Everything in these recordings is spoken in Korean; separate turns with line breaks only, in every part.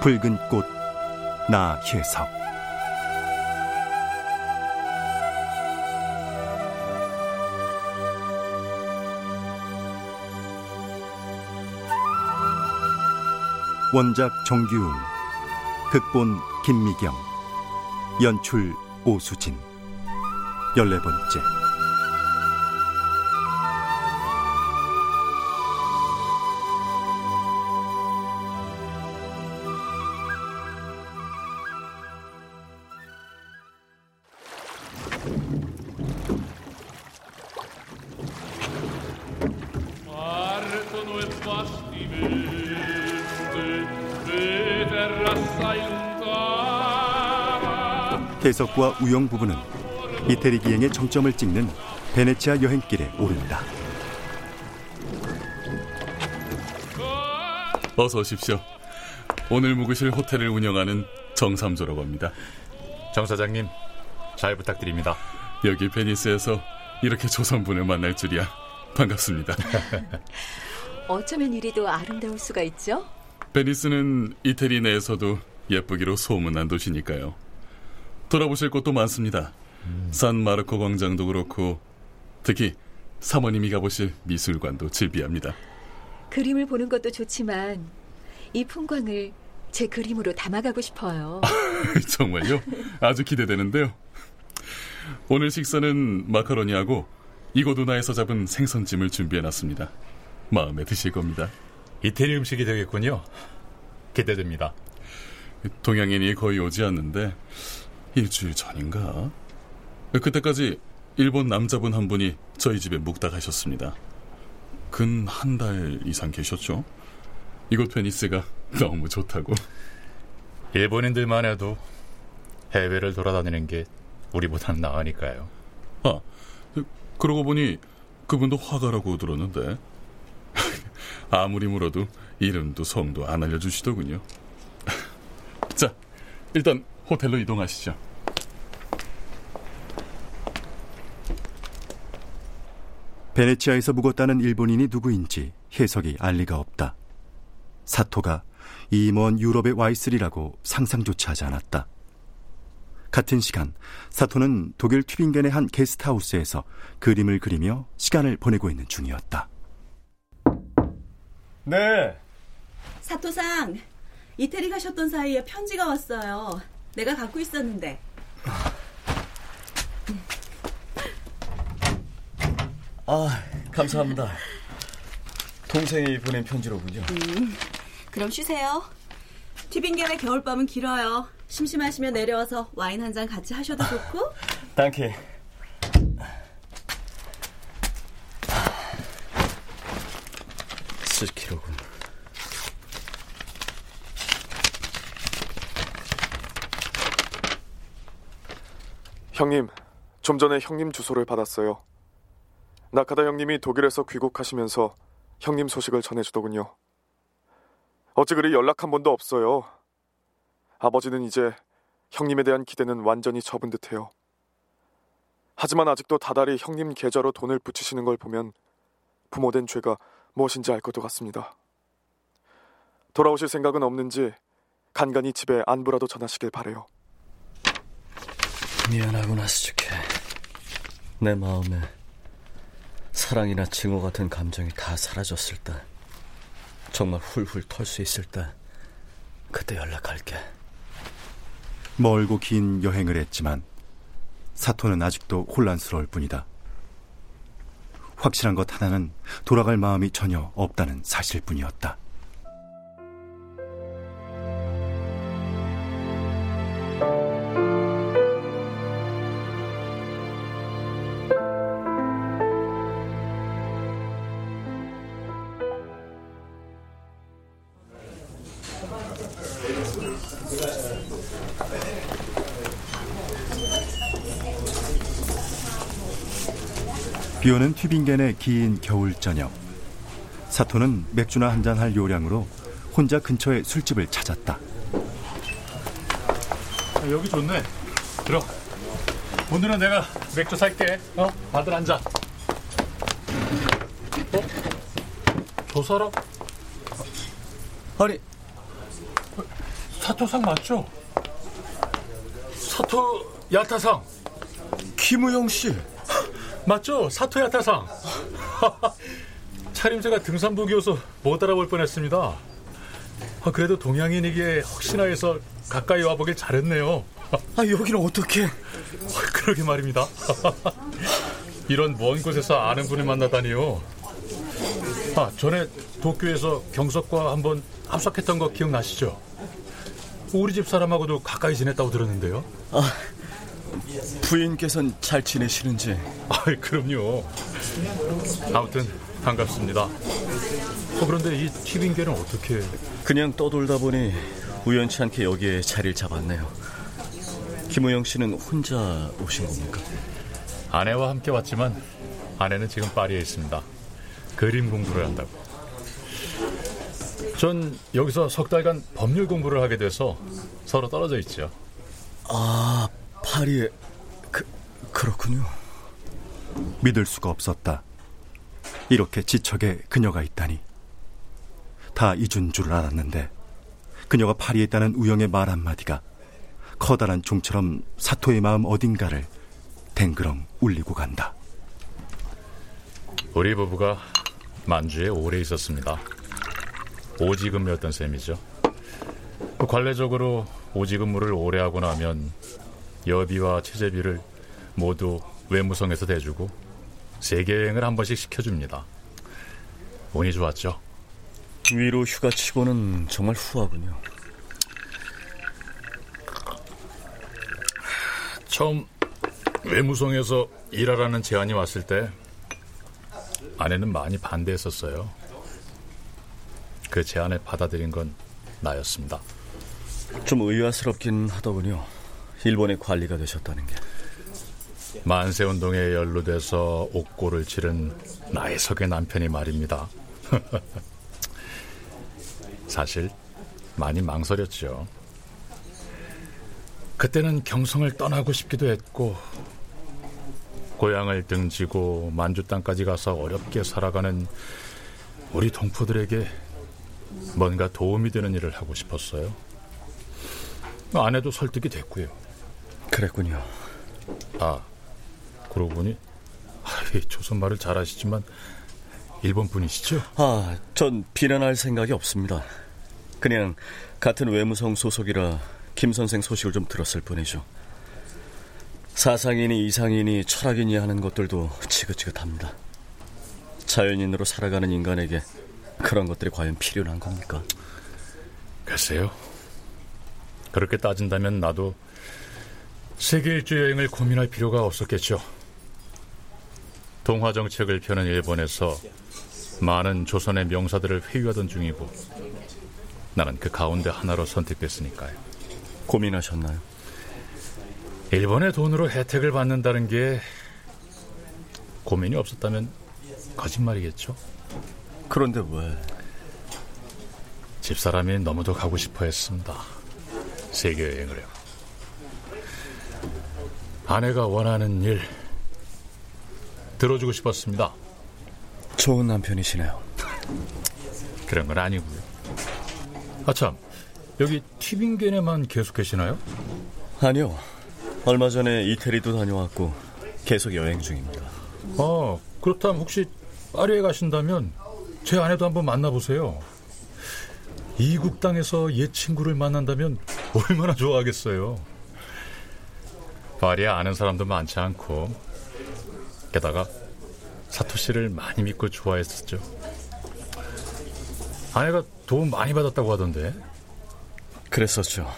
붉은 꽃 나혜석. 원작 정규웅 극본 김미경 연출 오수진. 열네 번째 태석과 우영 부부는 이태리 기행의 정점을 찍는 베네치아 여행길에 오릅니다.
어서 오십시오. 오늘 묵으실 호텔을 운영하는 정삼조라고 합니다.
정 사장님, 잘 부탁드립니다.
여기 베니스에서 이렇게 조선분을 만날 줄이야. 반갑습니다.
어쩌면 이리도 아름다울 수가 있죠?
베니스는 이태리 내에서도 예쁘기로 소문난 도시니까요. 돌아보실 곳도 많습니다. 음. 산 마르코 광장도 그렇고 특히 사모님이 가보실 미술관도 즐비합니다.
그림을 보는 것도 좋지만 이 풍광을 제 그림으로 담아가고 싶어요.
정말요? 아주 기대되는데요. 오늘 식사는 마카로니하고 이고도나에서 잡은 생선찜을 준비해놨습니다. 마음에 드실 겁니다.
이태리 음식이 되겠군요. 기대됩니다.
동양인이 거의 오지 않는데 일주일 전인가? 그때까지 일본 남자분 한 분이 저희 집에 묵다 가셨습니다. 근 한 달 이상 계셨죠? 이곳 베니스가 너무 좋다고.
일본인들만 해도 해외를 돌아다니는 게 우리보다는 나으니까요.
아, 그러고 보니 그분도 화가라고 들었는데 아무리 물어도 이름도 성도 안 알려주시더군요. 자, 일단 호텔로 이동하시죠.
베네치아에서 묵었다는 일본인이 누구인지 해석이 알 리가 없다. 사토가 이 먼 유럽에 와 있으리라고 상상조차 하지 않았다. 같은 시간 사토는 독일 튜빙겐의 한 게스트하우스에서 그림을 그리며 시간을 보내고 있는 중이었다.
네.
사토상, 이태리 가셨던 사이에 편지가 왔어요. 내가 갖고 있었는데.
아, 감사합니다. 동생이 보낸 편지로군요.
음, 그럼 쉬세요. 튜빙겐의 겨울밤은 길어요. 심심하시면 내려와서 와인 한 잔 같이 하셔도 좋고.
당케. 스키로군.
형님, 좀 전에 형님 주소를 받았어요. 나카다 형님이 독일에서 귀국하시면서 형님 소식을 전해주더군요. 어찌 그리 연락 한 번도 없어요. 아버지는 이제 형님에 대한 기대는 완전히 접은 듯해요. 하지만 아직도 다달이 형님 계좌로 돈을 붙이시는 걸 보면 부모된 죄가 무엇인지 알 것도 같습니다. 돌아오실 생각은 없는지 간간히 집에 안부라도 전하시길 바래요.
미안하구나, 스즈케. 내 마음에 사랑이나 증오 같은 감정이 다 사라졌을 때, 정말 훌훌 털 수 있을 때, 그때 연락할게.
멀고 긴 여행을 했지만 사토는 아직도 혼란스러울 뿐이다. 확실한 것 하나는 돌아갈 마음이 전혀 없다는 사실뿐이었다. 비오는 튜빙겐의 긴 겨울 저녁. 사토는 맥주나 한잔 할 요량으로 혼자 근처의 술집을 찾았다.
아, 여기 좋네. 들어. 오늘은 내가 맥주 살게. 어? 다들 앉아. 어? 저 사람?
아니,
사토상 맞죠? 사토 야타상.
김우영 씨.
맞죠? 사토 야타상. 차림새가 등산복이어서 못 알아볼 뻔했습니다. 아, 그래도 동양인이기에 혹시나 해서 가까이 와보길 잘했네요.
아, 여기는 어떻게?
그러게 말입니다. 이런 먼 곳에서 아는 분을 만나다니요. 아, 전에 도쿄에서 경석과 한번 합석했던 거 기억나시죠? 우리 집 사람하고도 가까이 지냈다고 들었는데요.
아, 부인께서는 잘 지내시는지?
아, 그럼요. 아무튼 반갑습니다. 어, 그런데 이 튀빙개는 어떻게?
그냥 떠돌다 보니 우연치 않게 여기에 자리를 잡았네요. 김우영 씨는 혼자 오신 겁니까?
아내와 함께 왔지만 아내는 지금 파리에 있습니다. 그림 공부를 한다고. 전 여기서 석 달간 법률 공부를 하게 돼서 서로 떨어져 있죠.
아, 파리에 그 그렇군요.
믿을 수가 없었다. 이렇게 지척에 그녀가 있다니. 다 잊은 줄 알았는데 그녀가 파리에 있다는 우영의 말 한마디가 커다란 종처럼 사토의 마음 어딘가를 댕그렁 울리고 간다.
우리 부부가 만주에 오래 있었습니다. 오지 근무였던 셈이죠. 관례적으로 오지 근무를 오래 하고 나면 여비와 체제비를 모두 외무성에서 대주고 세계 여행을 한 번씩 시켜줍니다. 운이 좋았죠.
위로 휴가치고는 정말 후하군요.
처음 외무성에서 일하라는 제안이 왔을 때 아내는 많이 반대했었어요. 그 제안을 받아들인 건 나였습니다.
좀 의아스럽긴 하더군요. 일본의 관리가 되셨다는 게.
만세 운동에 연루돼서 옥고를 치른 나의 석의 남편이 말입니다. 사실 많이 망설였죠. 그때는 경성을 떠나고 싶기도 했고 고향을 등지고 만주 땅까지 가서 어렵게 살아가는 우리 동포들에게 뭔가 도움이 되는 일을 하고 싶었어요. 아내도 설득이 됐고요.
그랬군요.
아, 그러고 보니 아, 조선 말을 잘하시지만 일본 분이시죠?
아, 전 비난할 생각이 없습니다. 그냥 같은 외무성 소속이라 김 선생 소식을 좀 들었을 뿐이죠. 사상이니 이상이니 철학이니 하는 것들도 지긋지긋합니다. 자연인으로 살아가는 인간에게 그런 것들이 과연 필요한 겁니까?
글쎄요. 그렇게 따진다면 나도 세계 일주 여행을 고민할 필요가 없었겠죠. 동화 정책을 펴는 일본에서 많은 조선의 명사들을 회유하던 중이고 나는 그 가운데 하나로 선택됐으니까요.
고민하셨나요?
일본의 돈으로 혜택을 받는다는 게 고민이 없었다면 거짓말이겠죠.
그런데 왜?
집사람이 너무도 가고 싶어 했습니다. 세계 여행을요. 아내가 원하는 일 들어주고 싶었습니다.
좋은 남편이시네요.
그런 건 아니고요. 아참, 여기 티빙겐에만 계속 계시나요?
아니요. 얼마 전에 이태리도 다녀왔고 계속 여행 중입니다.
아, 그렇다면 혹시 파리에 가신다면 제 아내도 한번 만나보세요. 이국 땅에서 옛 친구를 만난다면 얼마나 좋아하겠어요. 파리에 아는 사람도 많지 않고 게다가 사토 씨를 많이 믿고 좋아했었죠. 아내가 도움 많이 받았다고 하던데.
그랬었죠.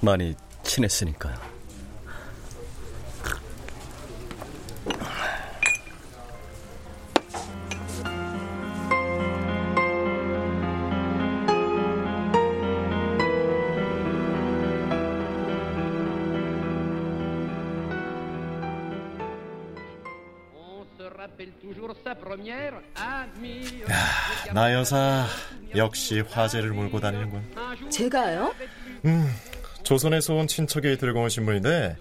많이 친했으니까요.
나 여사 역시 화제를 몰고 다니는군.
제가요?
음, 조선에서 온 친척이 들고 오신 분인데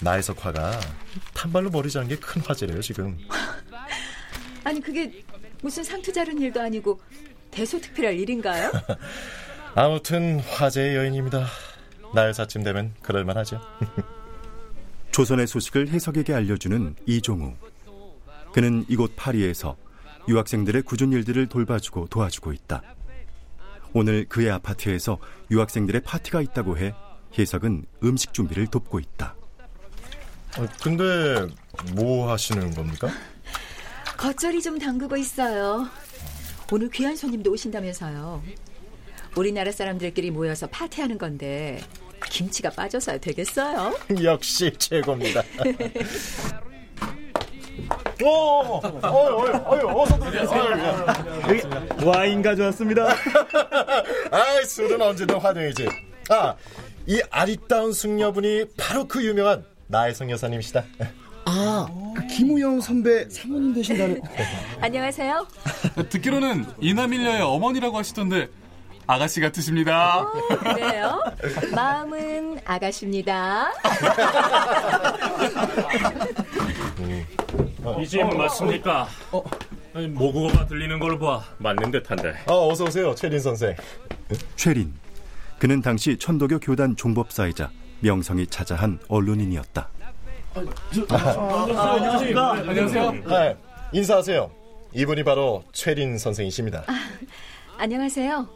나혜석 화가 탄발로 머리 자는 게큰 화제래요 지금.
아니 그게 무슨 상투 자른 일도 아니고 대소특필할 일인가요?
아무튼 화제의 여인입니다. 나 여사쯤 되면 그럴만하죠.
조선의 소식을 해석에게 알려주는 이종우. 그는 이곳 파리에서 유학생들의 굳은 일들을 돌봐주고 도와주고 있다. 오늘 그의 아파트에서 유학생들의 파티가 있다고 해 해석은 음식 준비를 돕고 있다.
어, 근데 뭐 하시는 겁니까?
겉절이 좀 담그고 있어요. 오늘 귀한 손님도 오신다면서요. 우리나라 사람들끼리 모여서 파티하는 건데 김치가 빠져서야 되겠어요?
역시 최고입니다. 오, 어유, 어유, 어서 들어오세요.
와인 가져왔습니다.
아, 술은 언제든 환영이지. 아, 이 아리따운 숙녀분이 바로 그 유명한 나혜성 여사님이시다.
아, 그 김우영 선배 사모님 되신다는.
안녕하세요.
듣기로는 이남일녀의 어머니라고 하시던데 아가씨 같으십니다.
어, 그래요? 마음은 아가씨입니다.
이집 맞습니까? 어, 모국어가 들리는 걸 봐. 맞는 듯한데.
아, 어서 오세요, 최린 선생.
최린. 그는 당시 천도교 교단 종법사이자 명성이 자자한 언론인이었다.
아, 안녕하십니까? 안녕하세요. 네, 인사하세요. 이분이 바로 최린 선생이십니다.
아, 안녕하세요.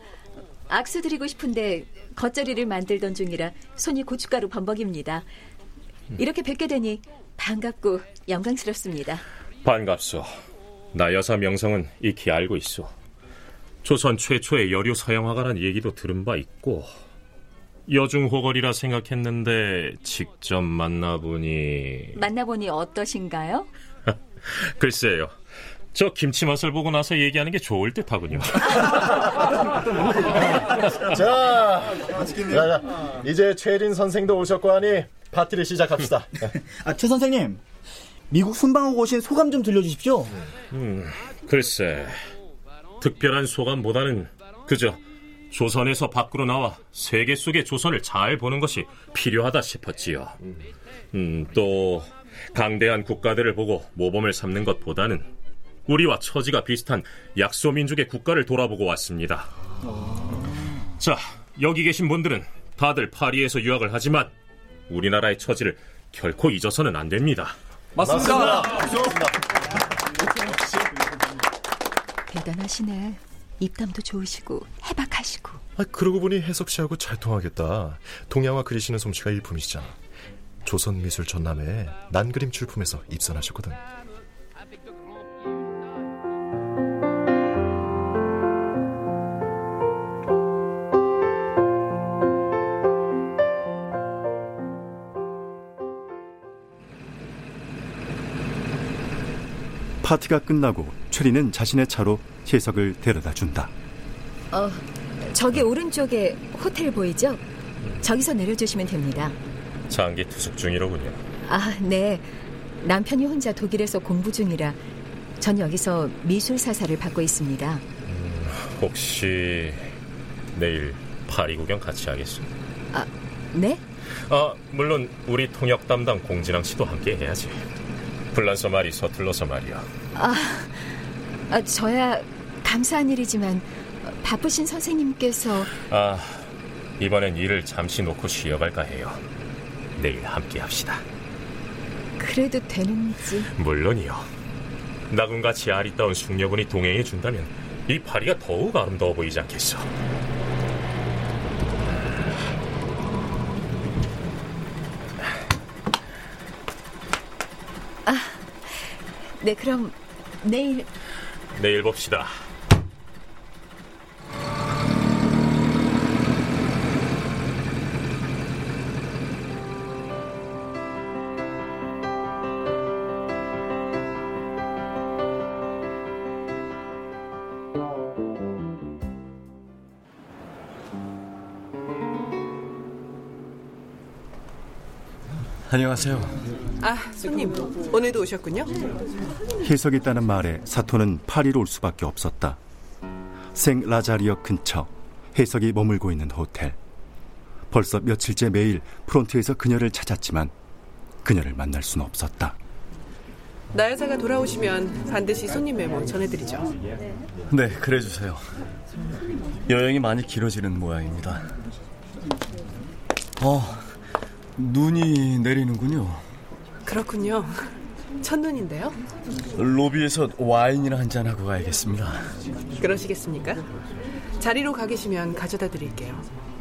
악수 드리고 싶은데 겉절이를 만들던 중이라 손이 고춧가루 범벅입니다. 이렇게 뵙게 되니 반갑고 영광스럽습니다.
반갑소. 나 여사 명성은 익히 알고 있소. 조선 최초의 여류 서양화가란 얘기도 들은 바 있고 여중호걸이라 생각했는데 직접 만나보니
만나보니 어떠신가요?
글쎄요. 저 김치 맛을 보고 나서 얘기하는 게 좋을 듯 하군요.
자, 자, 자, 이제 최린 선생도 오셨고 하니 파티를 시작합시다.
아, 최 선생님. 미국 순방하고 오신 소감 좀 들려주십시오.
음, 글쎄. 특별한 소감보다는 그저 조선에서 밖으로 나와 세계 속의 조선을 잘 보는 것이 필요하다 싶었지요. 음, 또 강대한 국가들을 보고 모범을 삼는 것보다는 우리와 처지가 비슷한 약소 민족의 국가를 돌아보고 왔습니다. 자, 여기 계신 분들은 다들 파리에서 유학을 하지만 우리나라의 처지를 결코 잊어서는 안 됩니다.
맞습니다.
대단하시네. 입담도 좋으시고 해박하시고.
아, 그러고 보니 해석 씨하고 잘 통하겠다. 동양화 그리시는 솜씨가 일품이시잖아. 조선 미술 전남에 난 그림 출품에서 입선하셨거든.
파티가 끝나고 최리는 자신의 차로 채석을 데려다 준다.
어, 저기 오른쪽에 호텔 보이죠? 저기서 내려주시면 됩니다.
장기 투숙 중이로군요.
아, 네. 남편이 혼자 독일에서 공부 중이라 전 여기서 미술 사사를 받고 있습니다.
혹시 내일 파리 구경 같이 하겠소?
아, 네?
아, 물론 우리 통역 담당 공진왕 씨도 함께 해야지. 불란서 말이 서툴러서 말이야.
아, 아, 저야 감사한 일이지만 바쁘신 선생님께서
아, 이번엔 일을 잠시 놓고 쉬어갈까 해요. 내일 함께 합시다.
그래도 되는지
물론이요. 나군같이 아리따운 숙녀분이 동행해 준다면 이 파리가 더욱 아름다워 보이지 않겠소?
아, 네 그럼 내일
내일 봅시다.
안녕하세요.
아, 손님. 오늘도 오셨군요.
해석이 있다는 말에 사토는 파리로 올 수밖에 없었다. 생 라자리역 근처 해석이 머물고 있는 호텔. 벌써 며칠째 매일 프론트에서 그녀를 찾았지만 그녀를 만날 수는 없었다.
나 여사가 돌아오시면 반드시 손님 메모 전해드리죠.
네, 그래 주세요. 여행이 많이 길어지는 모양입니다. 어, 눈이 내리는군요.
그렇군요. 첫눈인데요.
로비에서 와인이나 한잔 하고 가야겠습니다.
그러시겠습니까? 자리로 가 계시면 가져다 드릴게요.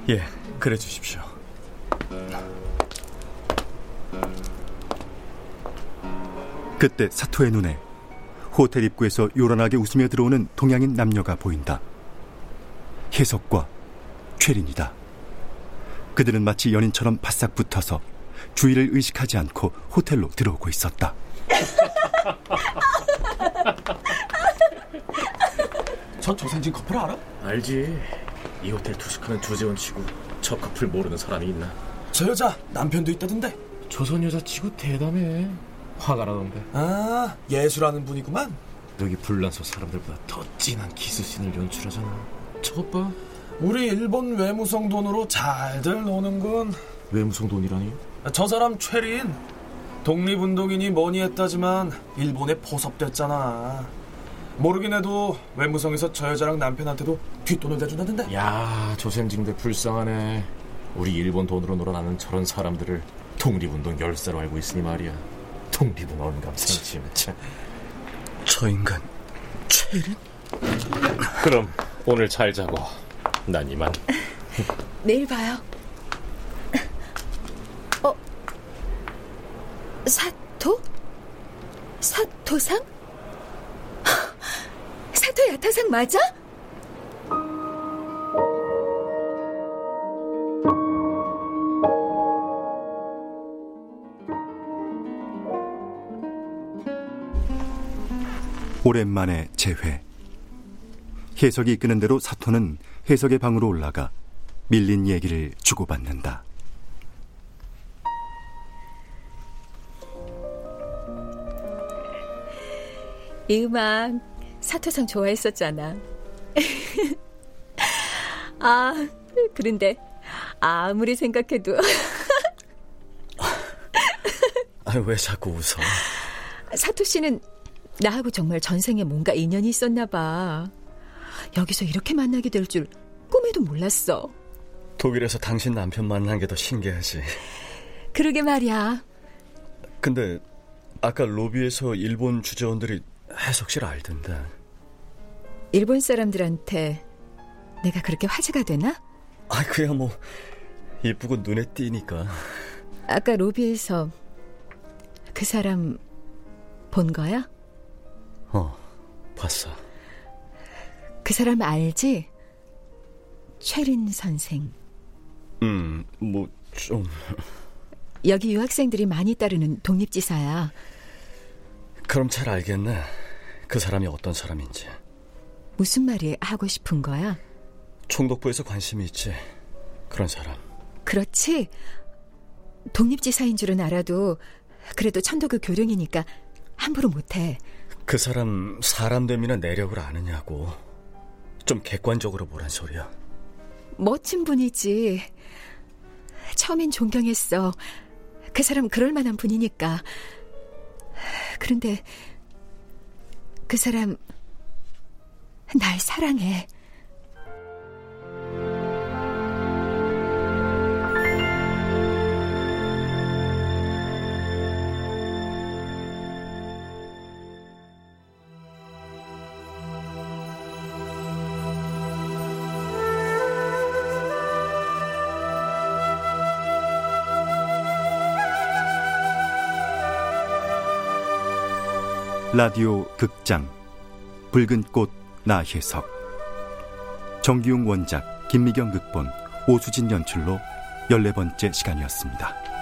예, 그래 주십시오.
그때 사토의 눈에 호텔 입구에서 요란하게 웃으며 들어오는 동양인 남녀가 보인다. 해석과 최린이다. 그들은 마치 연인처럼 바싹 붙어서 주위를 의식하지 않고 호텔로 들어오고 있었다.
저 조선진 커플 알아?
알지. 이 호텔 투숙하는 주재원 치고 저 커플 모르는 사람이 있나?
저 여자 남편도 있다던데.
조선 여자 치고 대담해. 화가 나던데.
아 예술하는 분이구만.
여기 불란서 사람들보다 더 진한 키스신을 연출하잖아. 저것 봐.
우리 일본 외무성 돈으로 잘들 노는군.
외무성 돈이라니?
저 사람 최린 독립운동인이 뭐니 했다지만 일본에 포섭됐잖아. 모르긴 해도 외무성에서 저 여자랑 남편한테도 뒷돈을 대준다던데.
야 조센징들 불쌍하네. 우리 일본 돈으로 놀아나는 저런 사람들을 독립운동 열사로 알고 있으니 말이야. 독립은 언감생심.
저 인간 최린?
그럼 오늘 잘 자고 난 이만.
내일 봐요. 사토? 사토상? 사토 야타상 맞아?
오랜만에 재회. 해석이 이끄는 대로 사토는 해석의 방으로 올라가 밀린 얘기를 주고받는다.
이 음악 사토상 좋아했었잖아. 아, 그런데 아무리 생각해도
아, 왜 자꾸 웃어?
사토 씨는 나하고 정말 전생에 뭔가 인연이 있었나 봐. 여기서 이렇게 만나게 될 줄 꿈에도 몰랐어.
독일에서 당신 남편 만난 게 더 신기하지.
그러게 말이야.
근데 아까 로비에서 일본 주재원들이 해석 씨를 알던데.
일본 사람들한테 내가 그렇게 화제가 되나?
아, 그야 뭐 이쁘고 눈에 띄니까.
아까 로비에서 그 사람 본 거야?
어, 봤어.
그 사람 알지? 최린 선생.
음, 뭐 좀.
여기 유학생들이 많이 따르는 독립지사야.
그럼 잘 알겠네. 그 사람이 어떤 사람인지.
무슨 말이 하고 싶은 거야?
총독부에서 관심이 있지. 그런 사람.
그렇지. 독립지사인 줄은 알아도 그래도 천도교 교령이니까 함부로 못해.
그 사람 사람 되미는 내력을 아느냐고. 좀 객관적으로 보란 소리야.
멋진 분이지. 처음엔 존경했어. 그 사람 그럴 만한 분이니까. 그런데 그 사람 날 사랑해.
라디오 극장 붉은 꽃 나혜석 정기용 원작 김미경 극본 오수진 연출로 14번째 시간이었습니다.